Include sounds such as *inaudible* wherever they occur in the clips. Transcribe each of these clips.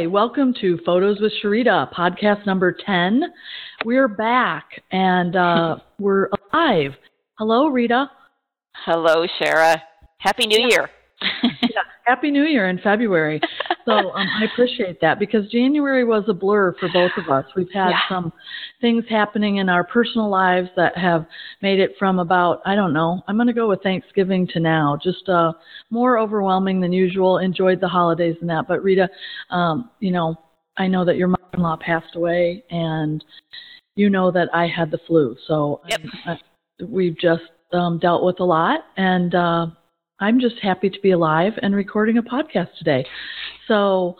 Hi, welcome to Photos with Sharita, podcast number 10. We're back and uh, *laughs* we're alive. Hello, Rita. Hello, Shara. Happy New Yeah. Year. Happy New Year in February. So *laughs* um, I appreciate that because January was a blur for both of us. We've had Yeah. some things happening in our personal lives that have made it from about, I don't know, I'm going to go with Thanksgiving to now, just uh, more overwhelming than usual. Enjoyed the holidays and that. But Rita, um, you know, I know that your mother in law passed away and you know that I had the flu. So Yep. I, we've just um, dealt with a lot and uh, I'm just happy to be alive and recording a podcast today. So,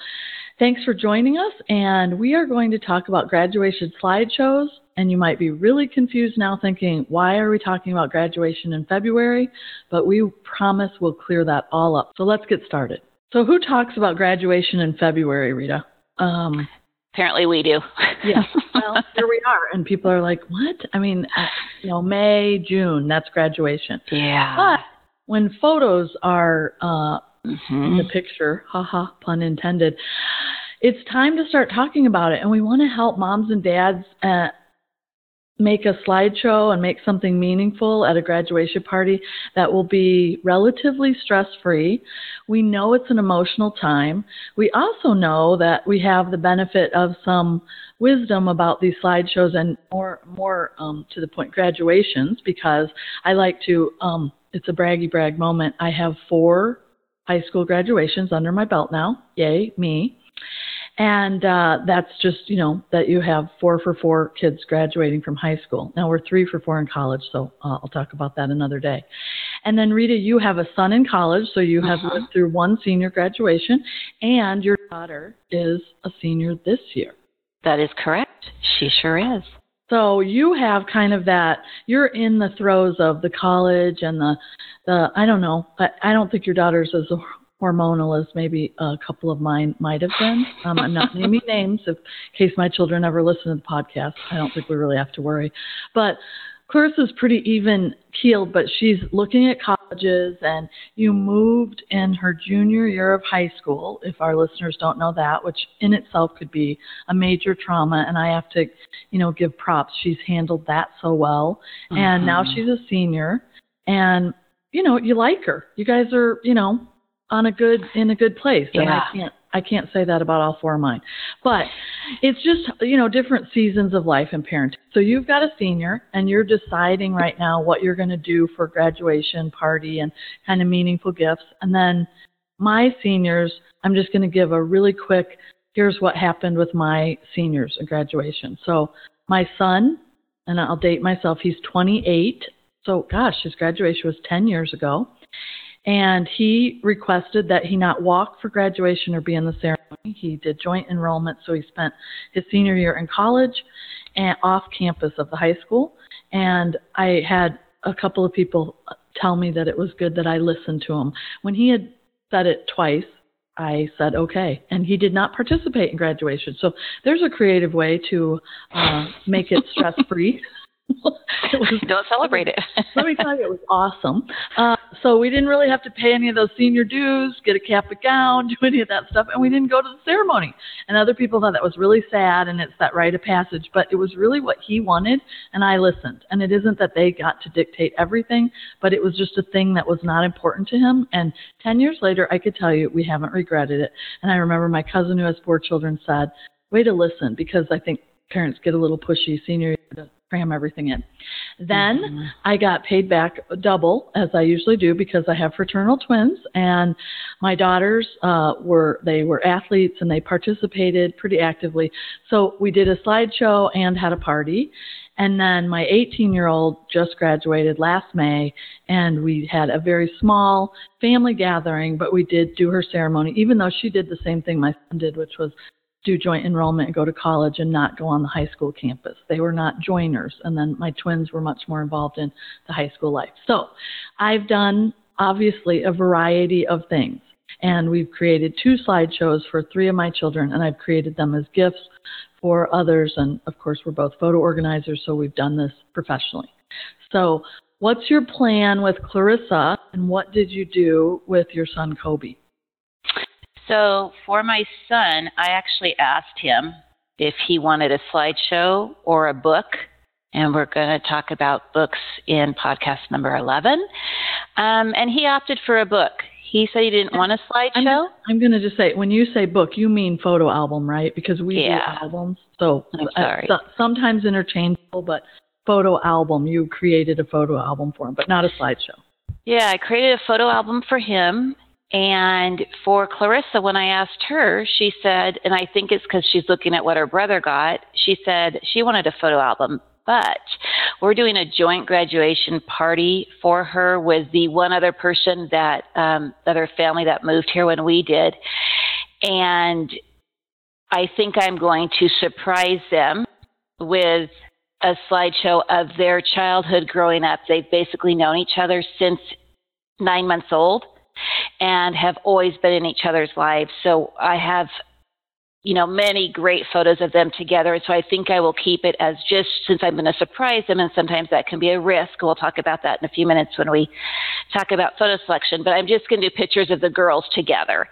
thanks for joining us. And we are going to talk about graduation slideshows. And you might be really confused now thinking, why are we talking about graduation in February? But we promise we'll clear that all up. So, let's get started. So, who talks about graduation in February, Rita? Um, Apparently, we do. yeah. *laughs* Well, here we are. And people are like, what? I mean, uh, you know, May, June, that's graduation. yeah. But when photos are uh, in Mhm. the picture, haha, pun intended, it's time to start talking about it. And we want to help moms and dads uh, make a slideshow and make something meaningful at a graduation party that will be relatively stress free. We know it's an emotional time. We also know that we have the benefit of some wisdom about these slideshows and more, more um, to the point, graduations, because I like to, um, it's a braggy brag moment. I have four high school graduations under my belt now. Yay, me. And uh, that's just, you know, that you have four for four kids graduating from high school. Now we're three for four in college, so uh, I'll talk about that another day. And then, Rita, you have a son in college, so you have Uh-huh. lived through one senior graduation, and your daughter is a senior this year. That is correct. She sure is. So you have kind of that. You're in the throes of the college and the, the. I don't know. I, I don't think your daughter's as hormonal as maybe a couple of mine might have been. Um, I'm not naming *laughs* names if, in case my children ever listen to the podcast. I don't think we really have to worry. But Clarissa's pretty even keeled, but she's looking at colleges, and you moved in her junior year of high school. If our listeners don't know that, which in itself could be a major trauma, and I have to, you know, give props. She's handled that so well, and now Mhm. she's a senior, and you know, you like her. You guys are, you know, on a good in a good place, and I can't I can't say that about all four of mine. But it's just, you know, different seasons of life and parenting. So you've got a senior and you're deciding right now what you're going to do for graduation party and kind of meaningful gifts. And then my seniors, I'm just going to give a really quick here's what happened with my seniors at graduation. So my son, and I'll date myself, he's 28. So gosh, his graduation was 10 years ago and he requested that he not walk for graduation or be in the ceremony. He did joint enrollment, so he spent his senior year in college and off campus of the high school. And I had a couple of people tell me that it was good that I listened to him. When he had said it twice, I said okay, and he did not participate in graduation. So there's a creative way to uh, make it *laughs* stress free. Was Don't celebrate it. *laughs* let me tell you, it was awesome. Uh, so we didn't really have to pay any of those senior dues, get a cap and gown, *laughs* do any of that stuff, and we didn't go to the ceremony. And other people thought that was really sad, and it's that rite of passage. But it was really what he wanted, and I listened. And it isn't that they got to dictate everything, but it was just a thing that was not important to him. And ten years later, I could tell you we haven't regretted it. And I remember my cousin who has four children said, "Way to listen," because I think parents get a little pushy senior cram everything in. Then Mhm. I got paid back double as I usually do because I have fraternal twins and my daughters uh were they were athletes and they participated pretty actively. So we did a slideshow and had a party. And then my 18 year old just graduated last May and we had a very small family gathering, but we did do her ceremony, even though she did the same thing my son did, which was do joint enrollment and go to college and not go on the high school campus. They were not joiners. And then my twins were much more involved in the high school life. So I've done obviously a variety of things. And we've created two slideshows for three of my children, and I've created them as gifts for others. And of course, we're both photo organizers, so we've done this professionally. So, what's your plan with Clarissa, and what did you do with your son Kobe? So for my son, I actually asked him if he wanted a slideshow or a book. And we're going to talk about books in podcast number 11. Um, and he opted for a book. He said he didn't want a slideshow. I'm, I'm going to just say, when you say book, you mean photo album, right? Because we Yeah. do albums. So, uh, sometimes interchangeable, but photo album, you created a photo album for him, but not a slideshow. Yeah, I created a photo album for him. And for Clarissa, when I asked her, she said, and I think it's because she's looking at what her brother got, she said she wanted a photo album. But we're doing a joint graduation party for her with the one other person that, um, other family that moved here when we did. And I think I'm going to surprise them with a slideshow of their childhood growing up. They've basically known each other since nine months old and have always been in each other's lives. So I have, you know, many great photos of them together. So I think I will keep it as just since I'm going to surprise them, and sometimes that can be a risk. We'll talk about that in a few minutes when we talk about photo selection. But I'm just going to do pictures of the girls together.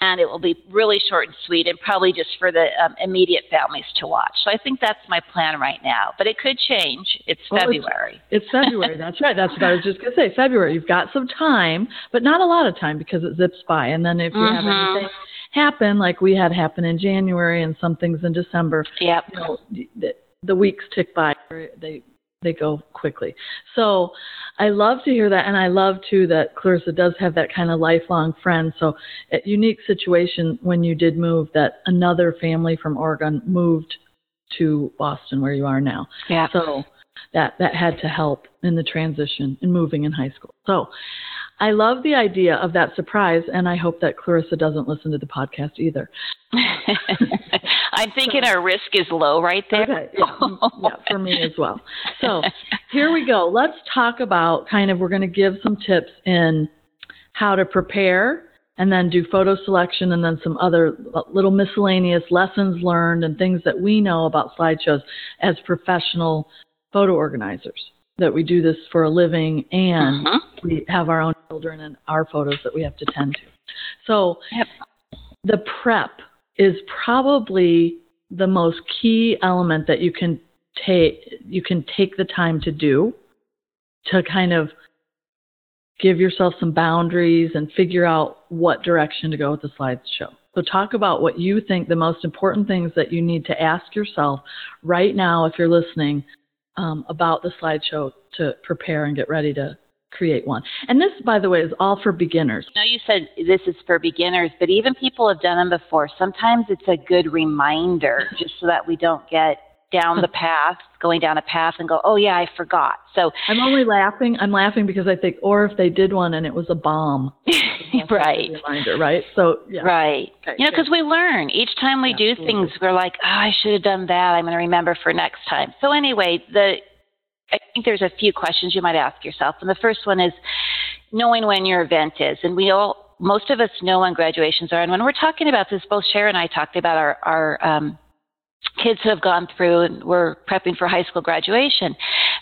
And it will be really short and sweet and probably just for the um, immediate families to watch. So I think that's my plan right now. But it could change. It's Well, February. It's February. *laughs* That's right. That's what I was just going to say. February. You've got some time, but not a lot of time because it zips by. And then if you have Mhm. anything happen, like we had happen in January and some things in December, Yep. you know, the, the weeks tick by. They they go quickly. So I love to hear that, and I love too that Clarissa does have that kind of lifelong friend. So a unique situation when you did move that another family from Oregon moved to Boston where you are now. Yeah. So that that had to help in the transition and moving in high school. So I love the idea of that surprise, and I hope that Clarissa doesn't listen to the podcast either. *laughs* I'm thinking our risk is low right there. Okay, yeah, yeah, for me as well. So here we go. Let's talk about kind of, we're going to give some tips in how to prepare and then do photo selection and then some other little miscellaneous lessons learned and things that we know about slideshows as professional photo organizers. That we do this for a living and Mhm. we have our own children and our photos that we have to tend to. So Yep. the prep is probably the most key element that you can take you can take the time to do to kind of give yourself some boundaries and figure out what direction to go with the slideshow. So talk about what you think the most important things that you need to ask yourself right now if you're listening um, about the slideshow to prepare and get ready to create one. And this, by the way, is all for beginners. I know you said this is for beginners, but even people have done them before. Sometimes it's a good reminder just so that we don't get down the path, going down a path and go, oh, yeah, I forgot. So, I'm only laughing. I'm laughing because I think, or if they did one and it was a bomb. *laughs* Right. a Reminder, right? So, yeah. Right. Okay, you know, because we learn each time we do Absolutely. things. We're like, oh, I should have done that. I'm going to remember for next time. So anyway, the I think there's a few questions you might ask yourself, and the first one is knowing when your event is, and we all most of us know when graduations are. And when we're talking about this, both Cher and I talked about our our um, kids who have gone through and we're prepping for high school graduation.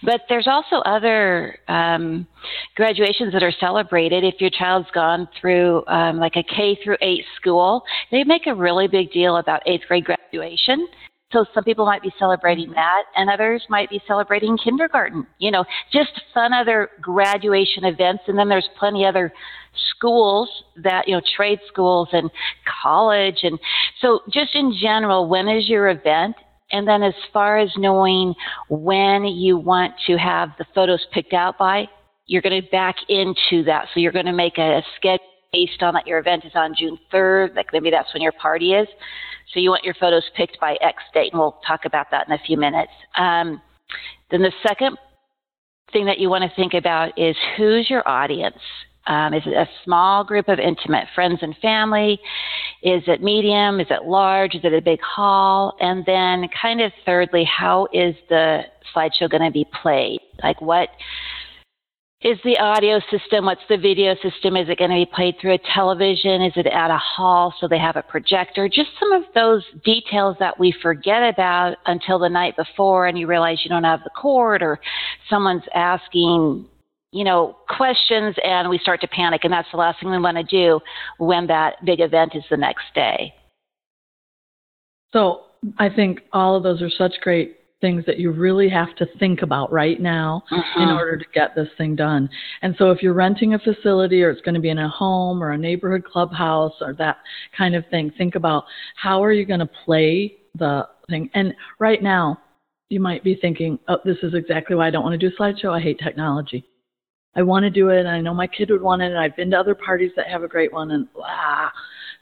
But there's also other um, graduations that are celebrated. If your child's gone through um, like a K through eight school, they make a really big deal about eighth grade graduation. So some people might be celebrating that, and others might be celebrating kindergarten. You know, just fun other graduation events, and then there's plenty other schools that you know, trade schools and college, and so just in general, when is your event? And then as far as knowing when you want to have the photos picked out by, you're going to back into that. So you're going to make a, schedule based on that your event is on June 3rd, like maybe that's when your party is. So you want your photos picked by X date, and we'll talk about that in a few minutes. Um, then the second thing that you want to think about is who's your audience? Um, is it a small group of intimate friends and family? Is it medium? Is it large? Is it a big hall? And then, kind of thirdly, how is the slideshow going to be played? Like, what is the audio system? What's the video system? Is it going to be played through a television? Is it at a hall so they have a projector? Just some of those details that we forget about until the night before and you realize you don't have the cord or someone's asking you know, questions and we start to panic. And that's the last thing we want to do when that big event is the next day. So I think all of those are such great things that you really have to think about right now uh-huh. in order to get this thing done. And so if you're renting a facility or it's going to be in a home or a neighborhood clubhouse or that kind of thing, think about how are you going to play the thing. And right now, you might be thinking, oh, this is exactly why I don't want to do a slideshow. I hate technology. I want to do it, and I know my kid would want it, and I've been to other parties that have a great one, and blah.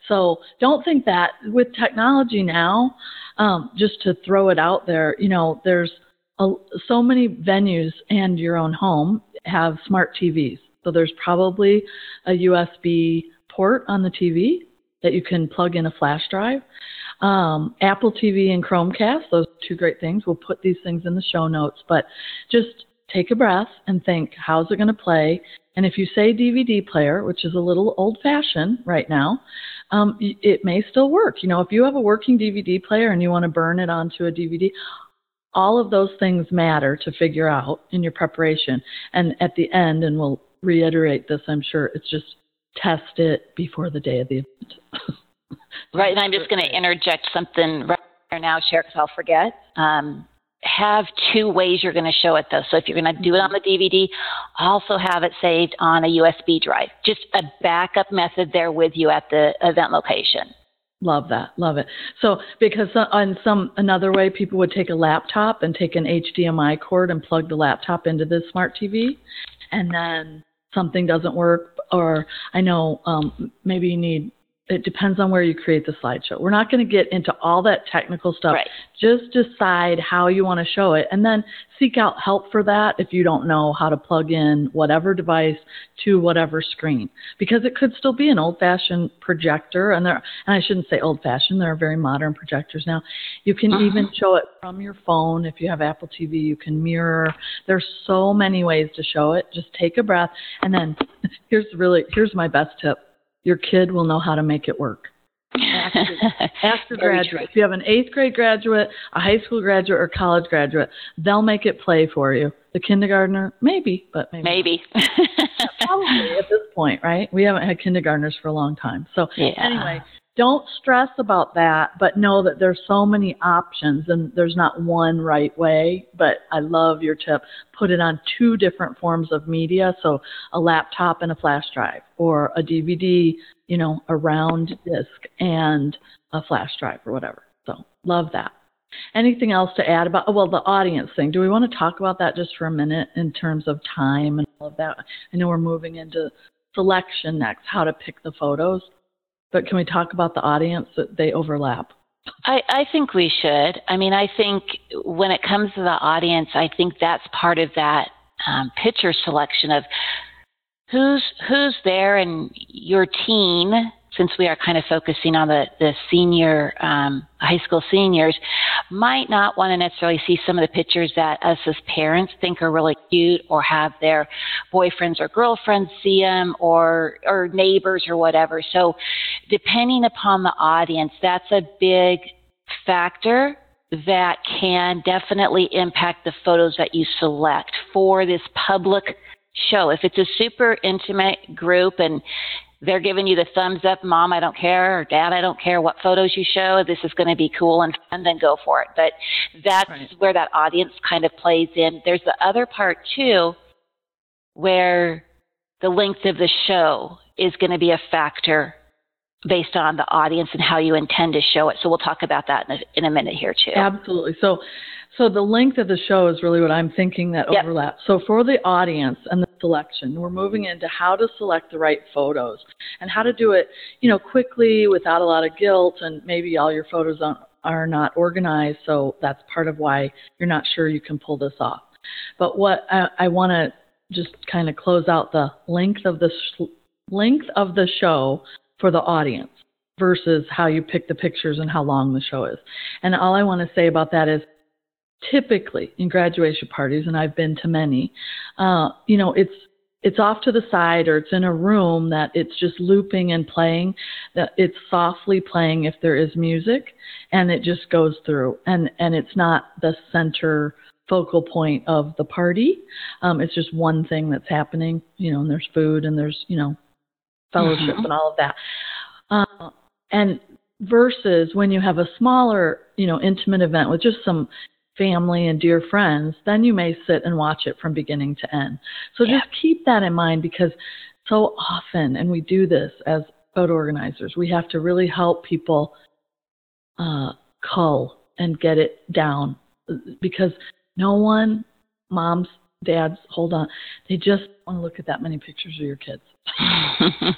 So don't think that with technology now, um, just to throw it out there, you know, there's a, so many venues and your own home have smart TVs. So there's probably a USB port on the TV that you can plug in a flash drive. Um, Apple TV and Chromecast, those two great things. We'll put these things in the show notes, but just take a breath and think, how's it going to play? And if you say DVD player, which is a little old fashioned right now, um, it may still work. You know, if you have a working DVD player and you want to burn it onto a DVD, all of those things matter to figure out in your preparation. And at the end, and we'll reiterate this, I'm sure, it's just test it before the day of the event. *laughs* right, and I'm just going to interject something right now, Shara because I'll forget. Um, have two ways you're going to show it though. So if you're going to do it on the DVD, also have it saved on a USB drive. Just a backup method there with you at the event location. Love that. Love it. So because on some another way people would take a laptop and take an HDMI cord and plug the laptop into the smart TV and then something doesn't work or I know um, maybe you need it depends on where you create the slideshow. We're not going to get into all that technical stuff. Right. Just decide how you want to show it and then seek out help for that if you don't know how to plug in whatever device to whatever screen because it could still be an old-fashioned projector and there and I shouldn't say old-fashioned, there are very modern projectors now. You can uh-huh. even show it from your phone if you have Apple TV, you can mirror. There's so many ways to show it. Just take a breath and then *laughs* here's really here's my best tip your kid will know how to make it work. *laughs* After, graduate, if you have an eighth grade graduate, a high school graduate, or college graduate, they'll make it play for you. The kindergartner, maybe, but maybe. Maybe. *laughs* Probably at this point, right? We haven't had kindergartners for a long time. So yeah. anyway, don't stress about that, but know that there's so many options and there's not one right way. But I love your tip. Put it on two different forms of media. So a laptop and a flash drive or a DVD, you know, a round disk and a flash drive or whatever. So love that. Anything else to add about, well, the audience thing? Do we want to talk about that just for a minute in terms of time and all of that? I know we're moving into selection next, how to pick the photos. But can we talk about the audience that they overlap? I, I think we should. I mean, I think when it comes to the audience, I think that's part of that um, picture selection of who's who's there and your teen since we are kind of focusing on the, the senior, um, high school seniors, might not want to necessarily see some of the pictures that us as parents think are really cute or have their boyfriends or girlfriends see them or, or neighbors or whatever. So depending upon the audience, that's a big factor that can definitely impact the photos that you select for this public show. If it's a super intimate group and they're giving you the thumbs up, mom, I don't care, or dad, I don't care what photos you show. This is going to be cool and fun, then go for it. But that's right. where that audience kind of plays in. There's the other part too, where the length of the show is going to be a factor based on the audience and how you intend to show it. So we'll talk about that in a, in a minute here too. Absolutely. So, so the length of the show is really what I'm thinking that yep. overlaps. So for the audience and the selection, we're mm-hmm. moving into how to select the right photos and how to do it, you know, quickly without a lot of guilt and maybe all your photos are not organized. So that's part of why you're not sure you can pull this off. But what I, I want to just kind of close out the length of the sh- length of the show for the audience versus how you pick the pictures and how long the show is. And all I want to say about that is typically in graduation parties, and I've been to many, uh, you know, it's it's off to the side or it's in a room that it's just looping and playing that it's softly playing if there is music and it just goes through and and it's not the center focal point of the party. Um, it's just one thing that's happening, you know, and there's food and there's, you know, fellowship Mhm. and all of that. Uh, and versus when you have a smaller, you know, intimate event with just some family and dear friends, then you may sit and watch it from beginning to end. So Yeah. just keep that in mind because so often, and we do this as photo organizers, we have to really help people uh, cull and get it down because no one, moms, dads, hold on, they just want to look at that many pictures of your kids. *laughs*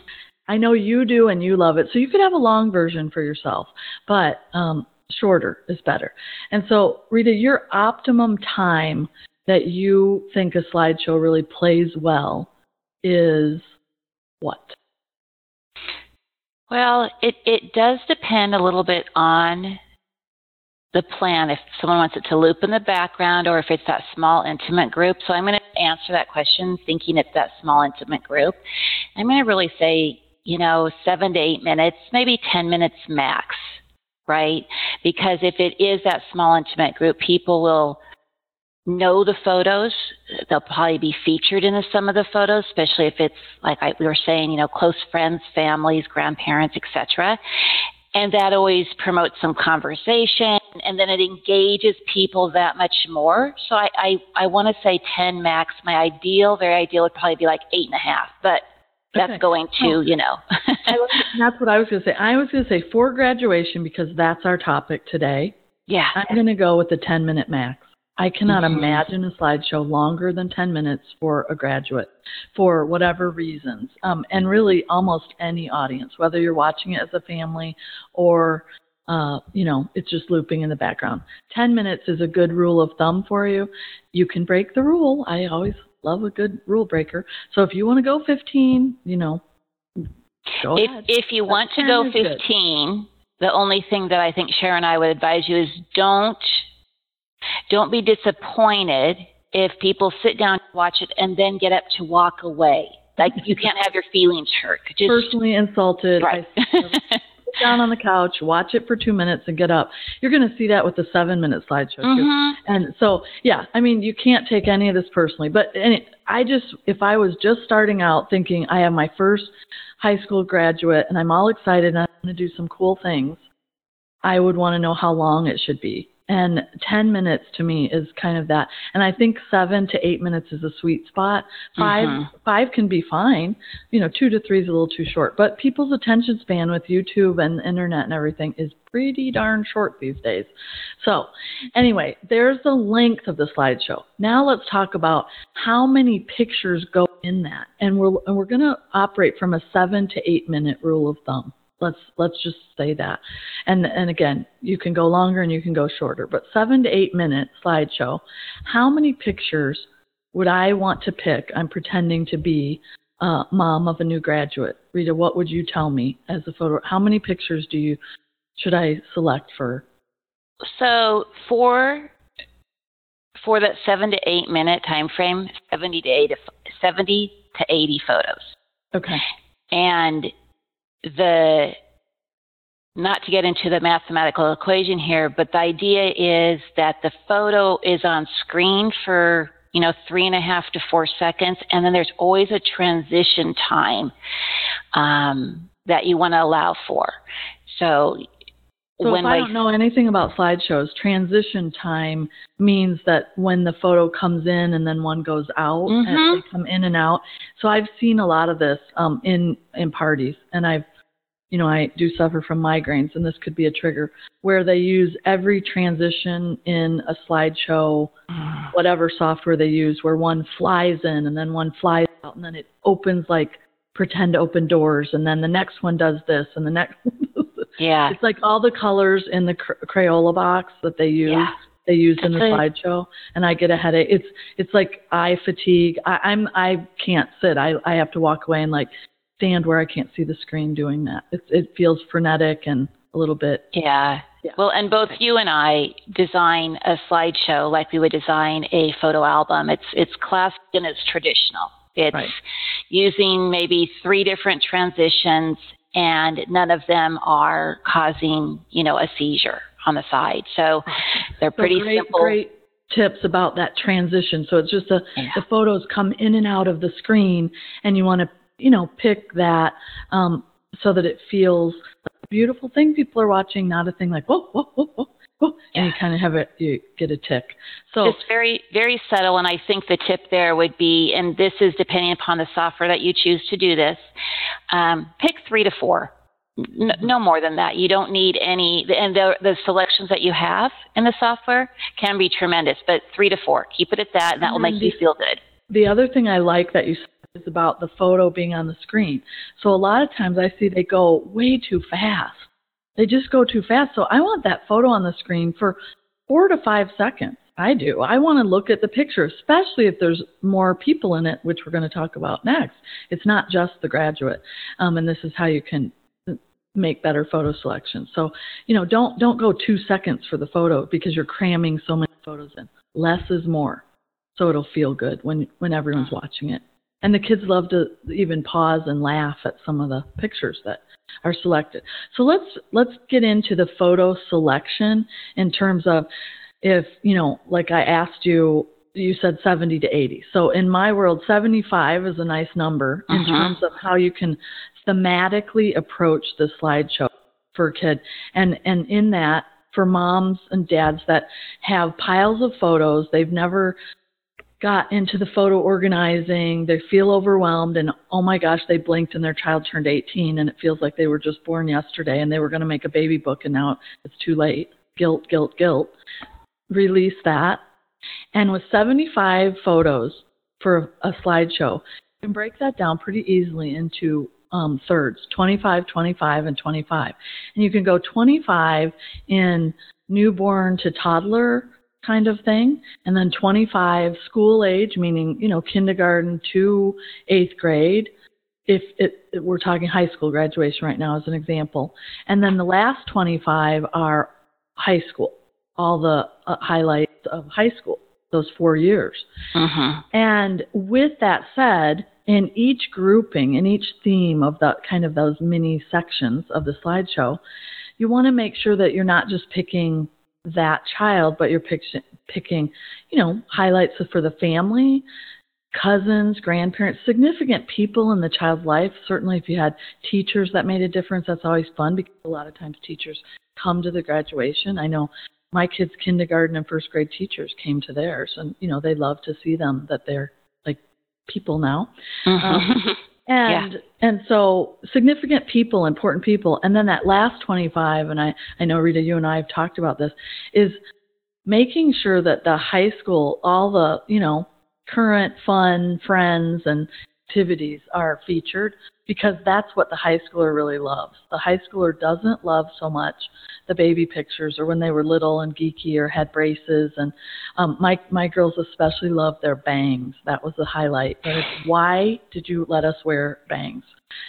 I know you do and you love it. So you could have a long version for yourself, but um, shorter is better. And so, Rita, your optimum time that you think a slideshow really plays well is what? Well, it, it does depend a little bit on the plan, if someone wants it to loop in the background or if it's that small intimate group. So I'm going to answer that question thinking it's that small intimate group. I'm going to really say, you know, seven to eight minutes, maybe 10 minutes max, right? Because if it is that small intimate group, people will know the photos. They'll probably be featured in some of the photos, especially if it's like I, we were saying, you know, close friends, families, grandparents, etc. And that always promotes some conversation, and then it engages people that much more. So I, I, I want to say 10 max. My ideal, very ideal, would probably be like eight and a half, but that's Okay. going to, Oh. you know. *laughs* Was- that's what I was going to say. I was going to say for graduation because that's our topic today. yeah. I'm going to go with the 10 minute max. I cannot Mhm. imagine a slideshow longer than 10 minutes for a graduate for whatever reasons. Um, and really, almost any audience, whether you're watching it as a family or, uh, you know, it's just looping in the background. 10 minutes is a good rule of thumb for you. You can break the rule. I always love a good rule breaker. So if you want to go 15, you know, go if ahead. if you want to go is good. 15 the only thing that i think Shara and i would advise you is don't don't be disappointed if people sit down to watch it and then get up to walk away like you can't have your feelings hurt just Personally insulted. right I sit down on the couch, watch it for two minutes, and get up. You're going to see that with the seven minute slideshow too. Mhm. And so, yeah, I mean, you can't take any of this personally. But any, I just, if I was just starting out thinking I have my first high school graduate and I'm all excited and I'm going to do some cool things, I would want to know how long it should be. And 10 minutes to me is kind of that. And I think seven to eight minutes is a sweet spot. 5 Mhm. five can be fine. You know, two to three is a little too short. But people's attention span with YouTube and the internet and everything is pretty darn short these days. So, anyway, there's the length of the slideshow. Now let's talk about how many pictures go in that, and we're and we're going to operate from a seven to eight minute rule of thumb. Let's let's just say that, and and again, you can go longer and you can go shorter, but seven to eight minute slideshow. How many pictures would I want to pick? I'm pretending to be uh, mom of a new graduate. Rita, what would you tell me as a photo? How many pictures do you should I select for? so for for that 7 to 8 minute time frame 70 to 80 70 to 80 photos Okay. And the not to get into the mathematical equation here, but the idea is that the photo is on screen for you know three and a half to four seconds, and then there's always a transition time um, that you want to allow for. So, So when if I we don't know anything about slideshows, transition time means that when the photo comes in and then one goes out, Mhm. and they come in and out. So I've seen a lot of this um, in in parties, and I've, you know, I do suffer from migraines, and this could be a trigger where they use every transition in a slideshow, *sighs* whatever software they use, where one flies in and then one flies out, and then it opens like pretend open doors, and then the next one does this, and the next. *laughs* yeah, It's like all the colors in the Crayola box that they use. yeah, They use in the slideshow, and I get a headache. It's it's like eye fatigue. I, I'm I can't sit. I I have to walk away and like stand where I can't see the screen doing that. It it feels frenetic and a little bit. yeah. Yeah. Well, and both you and I design a slideshow like we would design a photo album. It's it's classic and it's traditional. It's Right. using maybe three different transitions, and none of them are causing you know a seizure on the side. So they're So pretty great, simple. Great tips about that transition. So it's just a, Yeah. the photos come in and out of the screen, and you want to, you know, pick that um, so that it feels a beautiful thing people are watching, not a thing like whoa, whoa, whoa, whoa, whoa, and you kind of have it, you get a tick. So It's very, very subtle, and I think the tip there would be, and this is depending upon the software that you choose to do this, um, pick three to four. N- no more than that. You don't need any, and the, the selections that you have in the software can be tremendous, but three to four. Keep it at that, and that will make then you feel good. The other thing I like that you said is about the photo being on the screen. So a lot of times I see they go way too fast. They just go too fast. So I want that photo on the screen for four to five seconds. I do. I want to look at the picture, especially if there's more people in it, which we're going to talk about next. It's not just the graduate, um, and this is how you can make better photo selections. So, you know, don't don't go two seconds for the photo because you're cramming so many photos in. Less is more so it'll feel good when when everyone's watching it. And the kids love to even pause and laugh at some of the pictures that are selected. So let's let's get into the photo selection in terms of if, you know, like I asked you you said 70 to 80. So in my world 75 is a nice number in Mhm. terms of how you can thematically approach the slideshow for a kid. And and in that for moms and dads that have piles of photos, they've never got into the photo organizing, they feel overwhelmed, and oh my gosh, they blinked and their child turned 18, and it feels like they were just born yesterday and they were going to make a baby book, and now it's too late. Guilt, guilt, guilt. Release that. And with 75 photos for a slideshow, you can break that down pretty easily into um, thirds 25, 25, and 25. And you can go 25 in newborn to toddler kind of thing, and then 25 school age, meaning, you know, kindergarten to eighth grade. If it, if we're talking high school graduation right now as an example. And then the last 25 are high school, all the uh, highlights of high school, those four years. hmm And with that said, in each grouping, in each theme of that kind of those mini sections of the slideshow, you want to make sure that you're not just picking that child, but you're pick, picking, you know, highlights for the family, cousins, grandparents, significant people in the child's life. Certainly, if you had teachers that made a difference, that's always fun because a lot of times teachers come to the graduation. I know my kids' kindergarten and first grade teachers came to theirs, and you know they love to see them that they're like people now. *laughs* hmm And and so significant people, important people, and then that last 25, and I I know Rita, you and I have talked about this, is making sure that the high school, all the you know current fun friends and activities are featured because that's what the high schooler really loves. The high schooler doesn't love so much the baby pictures or when they were little and geeky or had braces and um my my girls especially loved their bangs. That was the highlight. But it's, why did you let us wear bangs?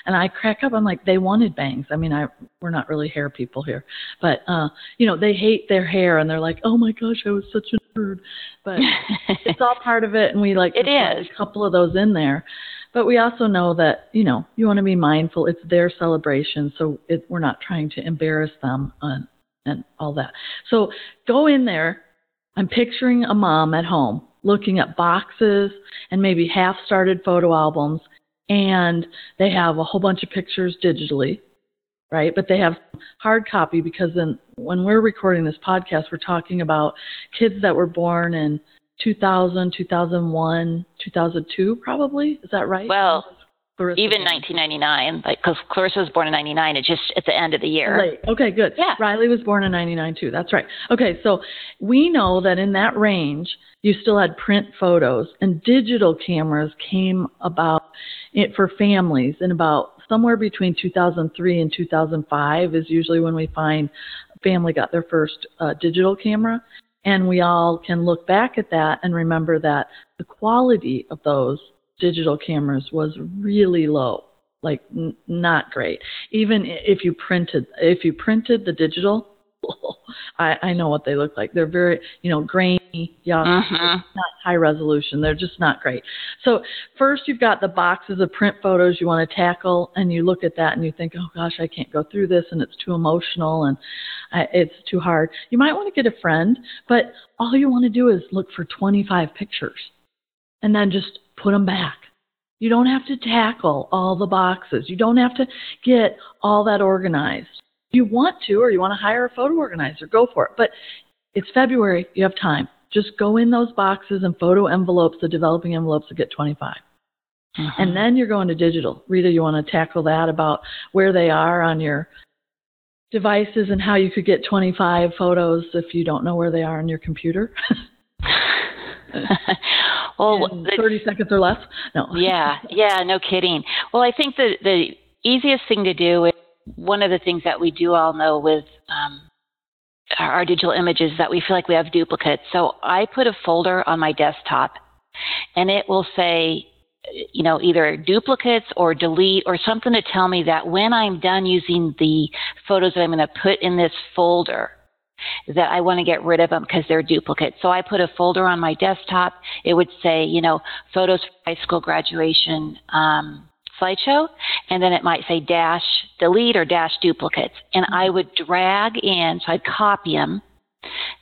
And I crack up. I'm like, they wanted bangs. I mean, I we're not really hair people here, but uh, you know, they hate their hair and they're like, oh my gosh, I was such a nerd. But *laughs* it's all part of it, and we like It is. a couple of those in there. But we also know that you know you want to be mindful. It's their celebration, so it, we're not trying to embarrass them and and all that. So go in there. I'm picturing a mom at home looking at boxes and maybe half-started photo albums, and they have a whole bunch of pictures digitally, right? But they have hard copy because then when we're recording this podcast, we're talking about kids that were born in 2000, 2001, 2002, probably. Is that right? Well, Clarissa Even was 1999, like because Clarissa was born in 99, it just at the end of the year. Late. Okay, good. Yeah. Riley was born in 99 too. That's right. Okay, so we know that in that range, you still had print photos and digital cameras came about it for families in about somewhere between 2003 and 2005 is usually when we find a family got their first uh, digital camera. And we all can look back at that and remember that the quality of those digital cameras was really low, like n- not great. Even if you printed, if you printed the digital, *laughs* I, I know what they look like. They're very, you know, grainy yeah, Mm-hmm. not high resolution. They're just not great. So first you've got the boxes of print photos you want to tackle and you look at that and you think, oh gosh, I can't go through this and it's too emotional and I, it's too hard. You might want to get a friend, but all you want to do is look for 25 pictures and then just put them back. You don't have to tackle all the boxes. You don't have to get all that organized. You want to or you want to hire a photo organizer, go for it. But it's February, you have time. Just go in those boxes and photo envelopes, the developing envelopes to get 25. Mm-hmm. And then you're going to digital. Rita, you want to tackle that about where they are on your devices and how you could get 25 photos if you don't know where they are on your computer? *laughs* well, in the- 30 seconds or less? No. yeah, yeah, no kidding. Well, I think the the easiest thing to do is one of the things that we do all know with um, our, our digital images is that we feel like we have duplicates. So I put a folder on my desktop, and it will say, you know, either duplicates or delete or something to tell me that when I'm done using the photos that I'm going to put in this folder, that I want to get rid of them because they're duplicates. So I put a folder on my desktop. It would say, you know, photos for high school graduation um, slideshow, and then it might say dash delete or dash duplicates. And I would drag in, so I'd copy them,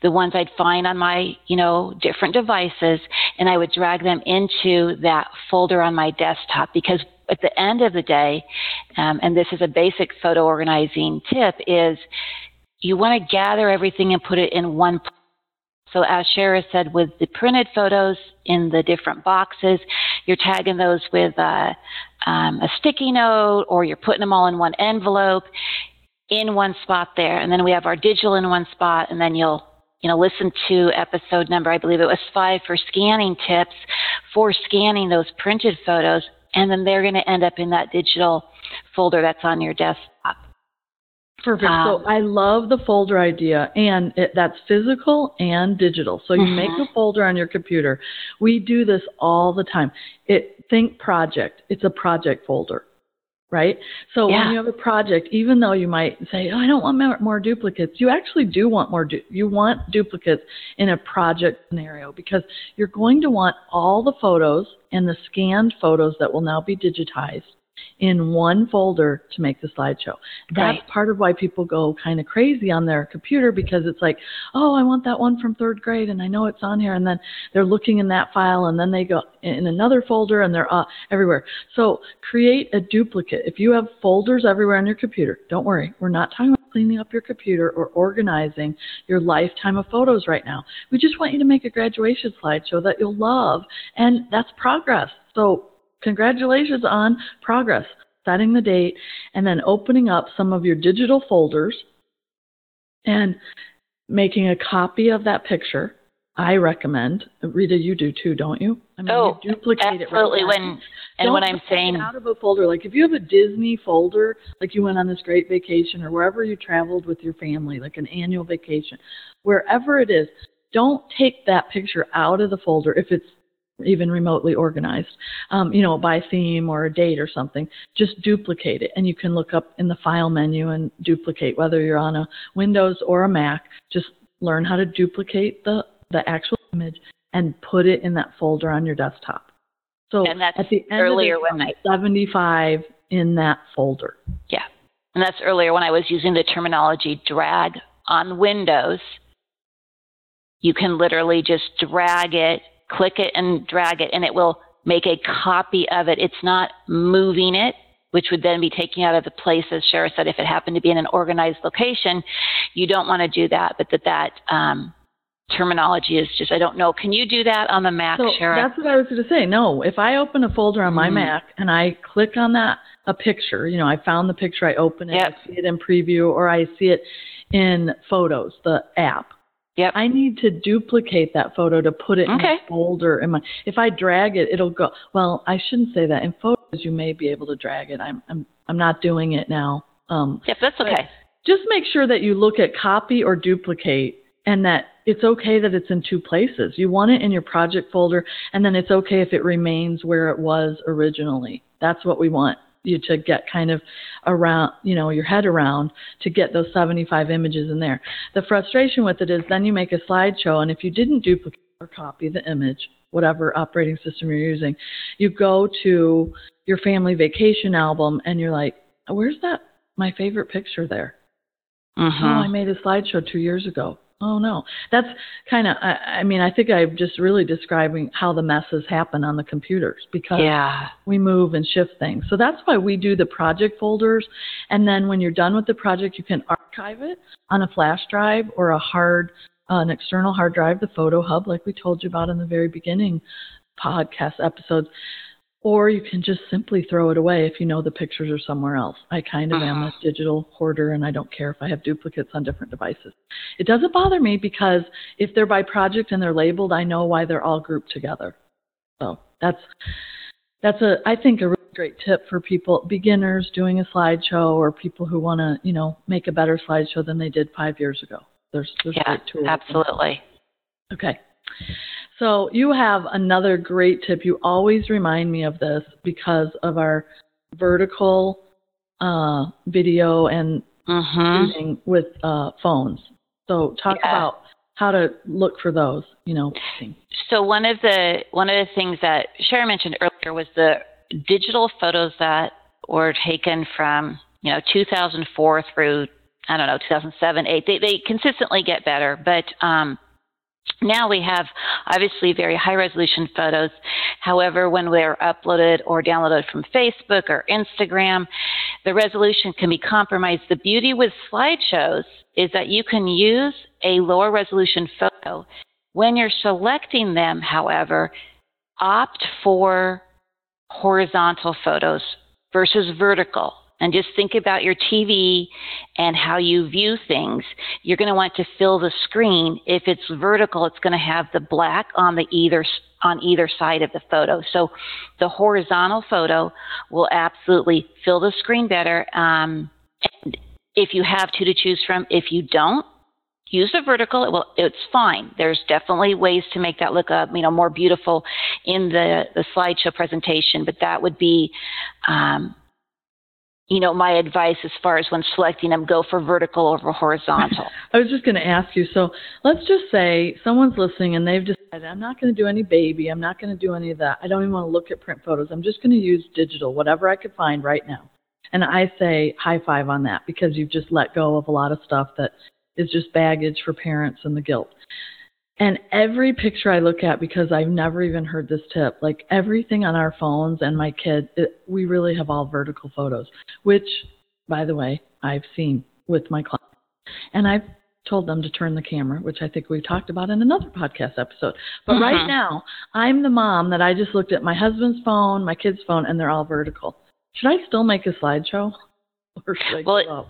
the ones I'd find on my, you know, different devices, and I would drag them into that folder on my desktop because at the end of the day, um, and this is a basic photo organizing tip, is you want to gather everything and put it in one place. So as Shara said, with the printed photos in the different boxes, you're tagging those with a, um, a sticky note or you're putting them all in one envelope in one spot there. And then we have our digital in one spot and then you'll you know, listen to episode number, I believe it was five for scanning tips for scanning those printed photos. And then they're going to end up in that digital folder that's on your desktop. Perfect. Um, so I love the folder idea, and it, that's physical and digital. So you make a folder on your computer. We do this all the time. It think project. It's a project folder, right? So Yeah. when you have a project, even though you might say, "Oh, I don't want more, duplicates," you actually do want more. Du- you want duplicates in a project scenario because you're going to want all the photos and the scanned photos that will now be digitized in one folder to make the slideshow. That's Right. part of why people go kind of crazy on their computer because it's like, oh, I want that one from third grade and I know it's on here. And then they're looking in that file and then they go in another folder and they're uh, everywhere. So create a duplicate. If you have folders everywhere on your computer, don't worry. We're not talking about cleaning up your computer or organizing your lifetime of photos right now. We just want you to make a graduation slideshow that you'll love. And that's progress. So congratulations on progress, setting the date, and then opening up some of your digital folders and making a copy of that picture. I recommend. Rita, you do too, don't you? I mean, oh, you duplicate absolutely. it right when and Don't when I'm saying out of a folder, like if you have a Disney folder, like you went on this great vacation or wherever you traveled with your family, like an annual vacation, wherever it is, don't take that picture out of the folder if it's even remotely organized, um, you know, by theme or a date or something. Just duplicate it, and you can look up in the file menu and duplicate whether you're on a Windows or a Mac. Just learn how to duplicate the the actual image and put it in that folder on your desktop. So And that's at the end earlier of the when day, 75 in that folder. Yeah. And that's earlier when I was using the terminology drag on Windows. You can literally just drag it, click it, and drag it, and it will make a copy of it. It's not moving it, which would then be taking out of the place, as Shara said, if it happened to be in an organized location. You don't want to do that, but that that um, terminology is just, I don't know. Can you do that on the Mac, So Shara? that's what I was going to say. No, if I open a folder on my Mhm. Mac and I click on that, a picture, you know, I found the picture, I open it, Yep. I see it in preview, or I see it in Photos, the app. Yep. I need to duplicate that photo to put it in Okay. a folder. In my, if I drag it, it'll go. Well, I shouldn't say that. In Photos, you may be able to drag it. I'm I'm I'm not doing it now. Um, Yep, that's okay. just make sure that you look at copy or duplicate and that it's okay that it's in two places. You want it in your project folder, and then it's okay if it remains where it was originally. That's what we want you to get kind of around, you know, your head around to get those 75 images in there. The frustration with it is then you make a slideshow, and if you didn't duplicate, or copy the image, whatever operating system you're using. You go to your family vacation album and you're like, where's that, my favorite picture there? Mm-hmm. Oh, I made a slideshow two years ago. Oh no, that's kind of. I, I mean, I think I'm just really describing how the messes happen on the computers because Yeah. we move and shift things. So that's why we do the project folders, and then when you're done with the project, you can archive it on a flash drive or a hard, uh, an external hard drive, the Photo Hub, like we told you about in the very beginning podcast episodes. Or you can just simply throw it away if you know the pictures are somewhere else. I kind of am a uh-huh. digital hoarder and I don't care if I have duplicates on different devices. It doesn't bother me because if they're by project and they're labeled, I know why they're all grouped together. So that's that's a I think a really great tip for people beginners doing a slideshow or people who want to you know make a better slideshow than they did five years ago. There's there's Yeah, great tools. absolutely. Okay. So you have another great tip. You always remind me of this because of our vertical uh, video and Mhm. shooting with uh, phones. So talk Yeah. about how to look for those. You know. things. So one of the one of the things that Shara mentioned earlier was the digital photos that were taken from you know 2004 through I don't know 2007, 8. They they consistently get better, but um, now we have obviously very high resolution photos. However, when they're uploaded or downloaded from Facebook or Instagram, the resolution can be compromised. The beauty with slideshows is that you can use a lower resolution photo. When you're selecting them, however, opt for horizontal photos versus vertical. And just think about your TV and how you view things. You're going to want to fill the screen. If it's vertical, it's going to have the black on the either on either side of the photo. So the horizontal photo will absolutely fill the screen better. Um, if you have two to choose from, if you don't, use the vertical. It will, it's fine. There's definitely ways to make that look up, you know, more beautiful in the, the slideshow presentation. But that would be, um, you know, my advice as far as when selecting them, go for vertical over horizontal. *laughs* I was just going to ask you. So let's just say someone's listening and they've decided, I'm not going to do any baby. I'm not going to do any of that. I don't even want to look at print photos. I'm just going to use digital, whatever I could find right now. And I say high five on that because you've just let go of a lot of stuff that is just baggage for parents and the guilt. And every picture I look at, because I've never even heard this tip, like everything on our phones and my kid, it, we really have all vertical photos, which, by the way, I've seen with my clients. And I've told them to turn the camera, which I think we talked about in another podcast episode. But right Mhm. now, I'm the mom that I just looked at my husband's phone, my kid's phone, and they're all vertical. Should I still make a slideshow? *laughs* Or should I Well, up?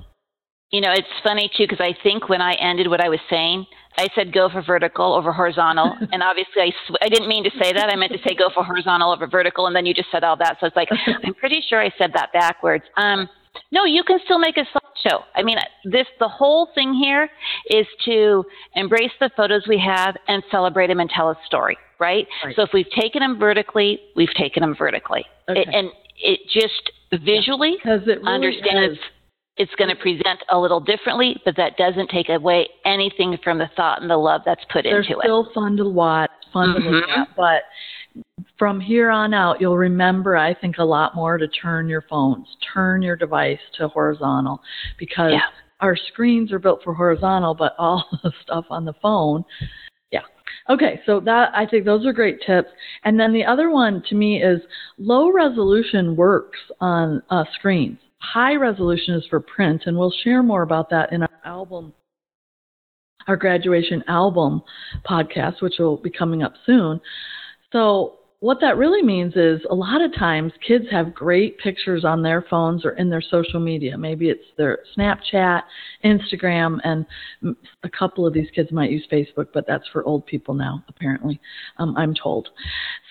You know, it's funny too because I think when I ended what I was saying, I said go for vertical over horizontal, *laughs* and obviously I sw- I didn't mean to say that. I meant to say go for horizontal over vertical, and then you just said all that. So it's like I'm pretty sure I said that backwards. Um, no, you can still make a slideshow. I mean, this the whole thing here is to embrace the photos we have and celebrate them and tell a story, right? Right. So if we've taken them vertically, we've taken them vertically, Okay. it, and it just visually it really understand is. It's going to present a little differently, but that doesn't take away anything from the thought and the love that's put They're into it. It's still fun to watch, fun to look Mhm. at, but from here on out, you'll remember, I think, a lot more to turn your phones, turn your device to horizontal, because Yeah. our screens are built for horizontal, but all *laughs* the stuff on the phone, yeah. Okay, so that I think those are great tips. And then the other one to me is low resolution works on uh, screens. High resolution is for print, and we'll share more about that in our album our graduation album podcast, which will be coming up soon. So, what that really means is a lot of times kids have great pictures on their phones or in their social media. Maybe it's their Snapchat, Instagram, and a couple of these kids might use Facebook, but that's for old people now, apparently, um, I'm told.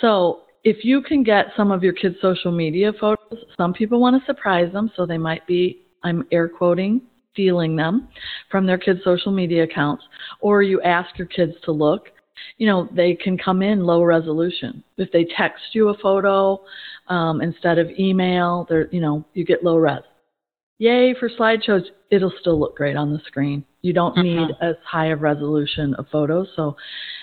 So, if you can get some of your kids' social media photos, some people want to surprise them, so they might be, I'm air quoting, stealing them from their kids' social media accounts, or you ask your kids to look, you know, they can come in low resolution. If they text you a photo um, instead of email, they're, you know, you get low res. Yay for slideshows! It'll still look great on the screen. You don't need Mhm. as high of resolution of photos, so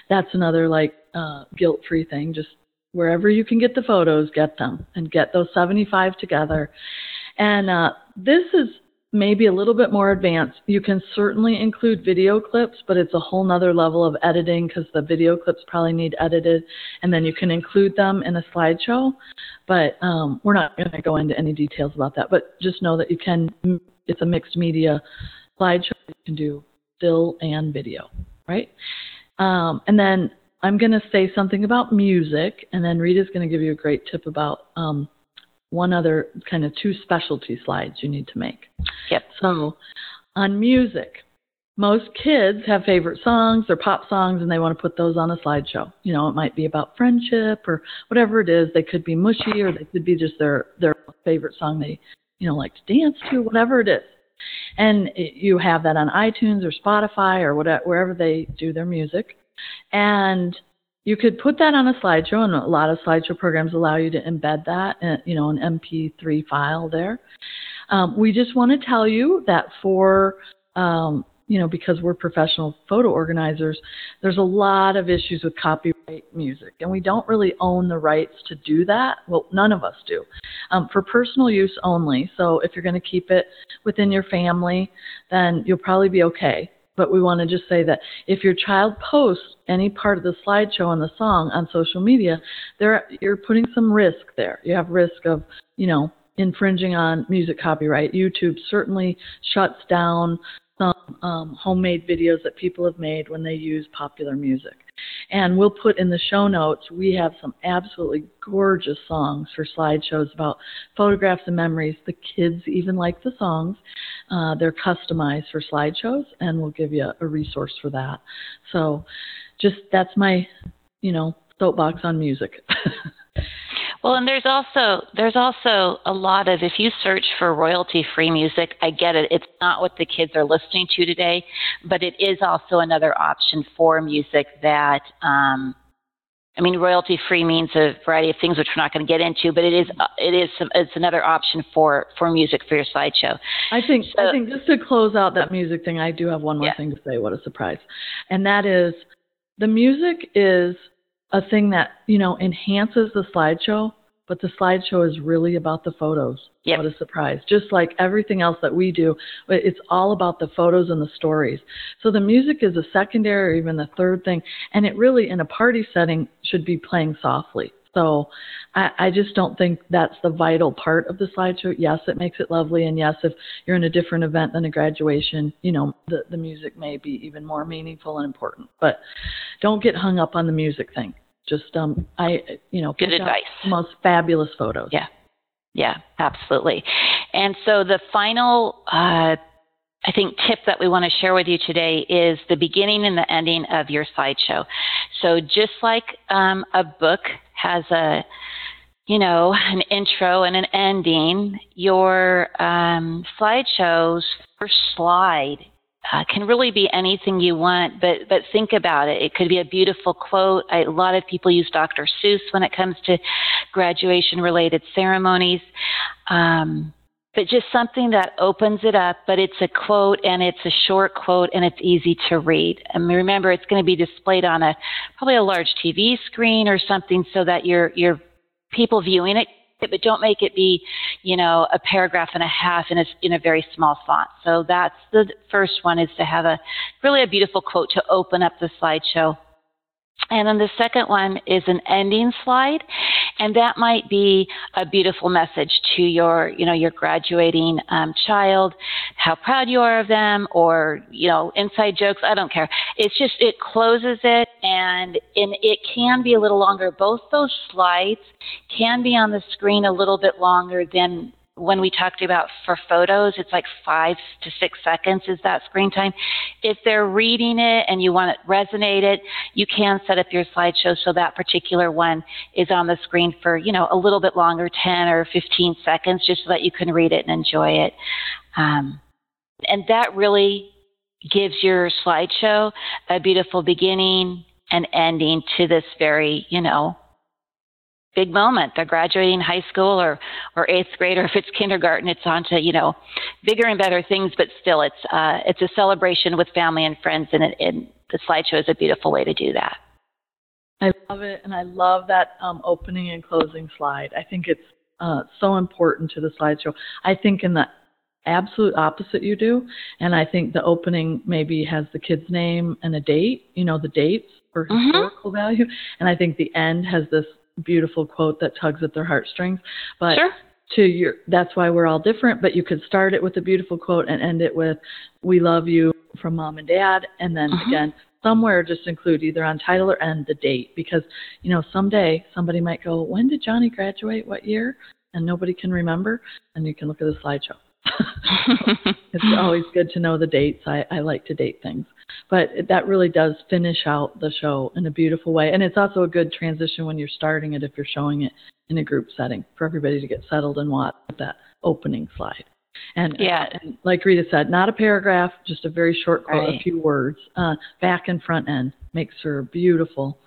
that's another like uh, guilt-free thing. Just wherever you can get the photos, get them and get those 75 together. And uh, this is maybe a little bit more advanced. You can certainly include video clips, but it's a whole nother level of editing because the video clips probably need edited, and then you can include them in a slideshow. But um, we're not going to go into any details about that. But just know that you can. It's a mixed media slideshow. You can do still and video, right? Um, and then I'm going to say something about music, and then Rita's going to give you a great tip about um, one other kind of two specialty slides you need to make. Yep. So on music, most kids have favorite songs or pop songs and they want to put those on a slideshow. You know, it might be about friendship or whatever it is. They could be mushy or they could be just their their favorite song they, you know, like to dance to, whatever it is. And it, you have that on iTunes or Spotify or whatever wherever they do their music. And you could put that on a slideshow, and a lot of slideshow programs allow you to embed that, uh, you know, an MP3 file there. Um, we just want to tell you that for, um, you know, because we're professional photo organizers, there's a lot of issues with copyright music, and we don't really own the rights to do that. Well, none of us do. Um, for personal use only. So if you're going to keep it within your family, then you'll probably be okay but we want to just say that if your child posts any part of the slideshow and the song on social media, there you're putting some risk there. You have risk of, you know, infringing on music copyright. YouTube certainly shuts down some um, homemade videos that people have made when they use popular music. And we'll put in the show notes, we have some absolutely gorgeous songs for slideshows about photographs and memories. The kids even like the songs. Uh, they're customized for slideshows, and we'll give you a, resource for that. So just that's my, you know, soapbox on music. *laughs* Well, and there's also there's also a lot of if you search for royalty free music, I get it. It's not what the kids are listening to today, but it is also another option for music that um, I mean, royalty free means a variety of things, which we're not going to get into, but it is it is it's another option for for music for your slideshow. I think so, I think just to close out that music thing, I do have one more yeah. thing to say. What a surprise! And that is, the music is a thing that you know enhances the slideshow but the slideshow is really about the photos. Yep. What a surprise. Just like everything else that we do, it's all about the photos and the stories. So the music is a secondary or even the third thing, and it really, in a party setting, should be playing softly. So I, I just don't think that's the vital part of the slideshow. Yes, it makes it lovely, and yes, if you're in a different event than a graduation, you know, the, the music may be even more meaningful and important. But don't get hung up on the music thing. Just um, I you know, good advice. Most fabulous photos. Yeah, yeah, absolutely. And so the final. Uh, I think tip that we want to share with you today is the beginning and the ending of your slideshow. So just like um, a book has a you know, an intro and an ending, your um, slideshow's first slide uh, can really be anything you want, but but think about it. It could be a beautiful quote. I, a lot of people use Dr. Seuss when it comes to graduation-related ceremonies. Um, but just something that opens it up, but it's a quote and it's a short quote and it's easy to read. And remember, it's going to be displayed on a probably a large TV screen or something so that your your people viewing it but don't make it be, you know, a paragraph and a half in a, in a very small font. So that's the first one is to have a really a beautiful quote to open up the slideshow. And then the second one is an ending slide, and that might be a beautiful message to your, you know, your graduating um, child, how proud you are of them, or you know, inside jokes. I don't care. It's just it closes it, and and it can be a little longer. Both those slides can be on the screen a little bit longer than when we talked about for photos, it's like five to six seconds is that screen time. If they're reading it and you want it resonated, you can set up your slideshow so that particular one is on the screen for, you know, a little bit longer, 10 or 15 seconds, just so that you can read it and enjoy it. Um, and that really gives your slideshow a beautiful beginning and ending to this very, you know, big moment. They're graduating high school or, or eighth grade, or if it's kindergarten, it's on to, you know, bigger and better things, but still it's, uh, it's a celebration with family and friends and, it, and the slideshow is a beautiful way to do that. I love it, and I love that um, opening and closing slide. I think it's uh, so important to the slideshow. I think in the absolute opposite you do, and I think the opening maybe has the kid's name and a date, you know, the dates for Mhm. historical value, and I think the end has this beautiful quote that tugs at their heartstrings. But Sure. to your that's why we're all different but you could start it with a beautiful quote and end it with we love you from mom and dad. And then Mhm. again somewhere just include either on title or end the date. Because you know someday somebody might go when did johnny graduate? What year? And nobody can remember. And you can look at the slideshow. *laughs* It's always good to know the dates. I, I like to date things but that really does finish out the show in a beautiful way and it's also a good transition when you're starting it if you're showing it in a group setting for everybody to get settled and watch that opening slide. And, Yeah. and like Rita said, not a paragraph, just a very short quote, Right. a few words, uh, back and front end makes for a beautiful,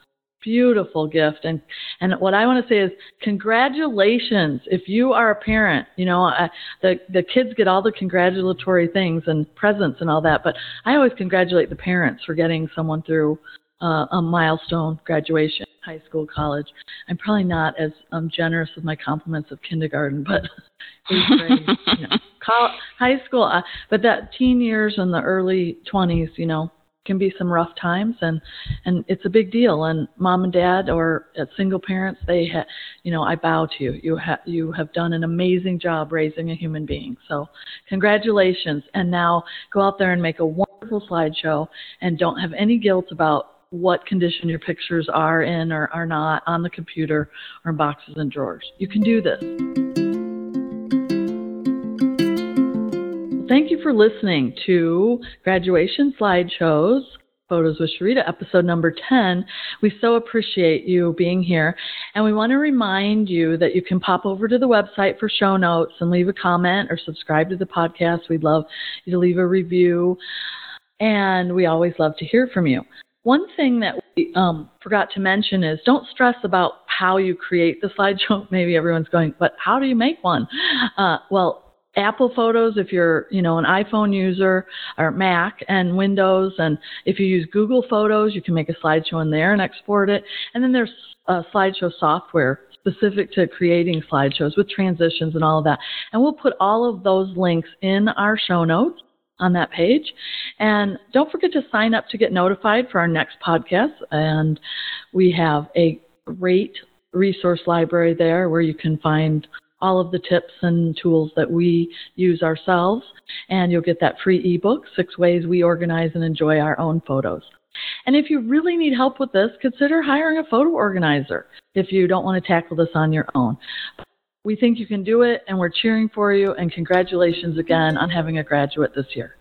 beautiful gift. And and what I want to say is congratulations if you are a parent. You know, uh, the the kids get all the congratulatory things and presents and all that, but I always congratulate the parents for getting someone through uh, a milestone graduation, high school, college. I'm probably not as um, generous with my compliments of kindergarten, but *laughs* grade, you know, *laughs* col- high school. Uh, but that teen years and the early 20s, you know, can be some rough times, and and it's a big deal. And mom and dad or uh, single parents, they, ha- you know, I bow to you. You have you have done an amazing job raising a human being. So congratulations. And now go out there and make a wonderful slideshow, and don't have any guilt about what condition your pictures are in or are not on the computer or in boxes and drawers. You can do this. Thank you for listening to Graduation Slideshows, Photos with Sharita, episode number 10. We so appreciate you being here. And we want to remind you that you can pop over to the website for show notes and leave a comment or subscribe to the podcast. We'd love you to leave a review. And we always love to hear from you. One thing that we um, forgot to mention is don't stress about how you create the slideshow. *laughs* Maybe everyone's going, but how do you make one? Uh, well, Apple Photos if you're, you know, an iPhone user or Mac and Windows and if you use Google Photos, you can make a slideshow in there and export it. And then there's uh, slideshow software specific to creating slideshows with transitions and all of that. And we'll put all of those links in our show notes on that page. And don't forget to sign up to get notified for our next podcast. And we have a great resource library there where you can find all of the tips and tools that we use ourselves. And you'll get that free ebook, Six Ways We Organize and Enjoy Our Own Photos. And if you really need help with this, consider hiring a photo organizer if you don't want to tackle this on your own. We think you can do it, and we're cheering for you, and congratulations again on having a graduate this year.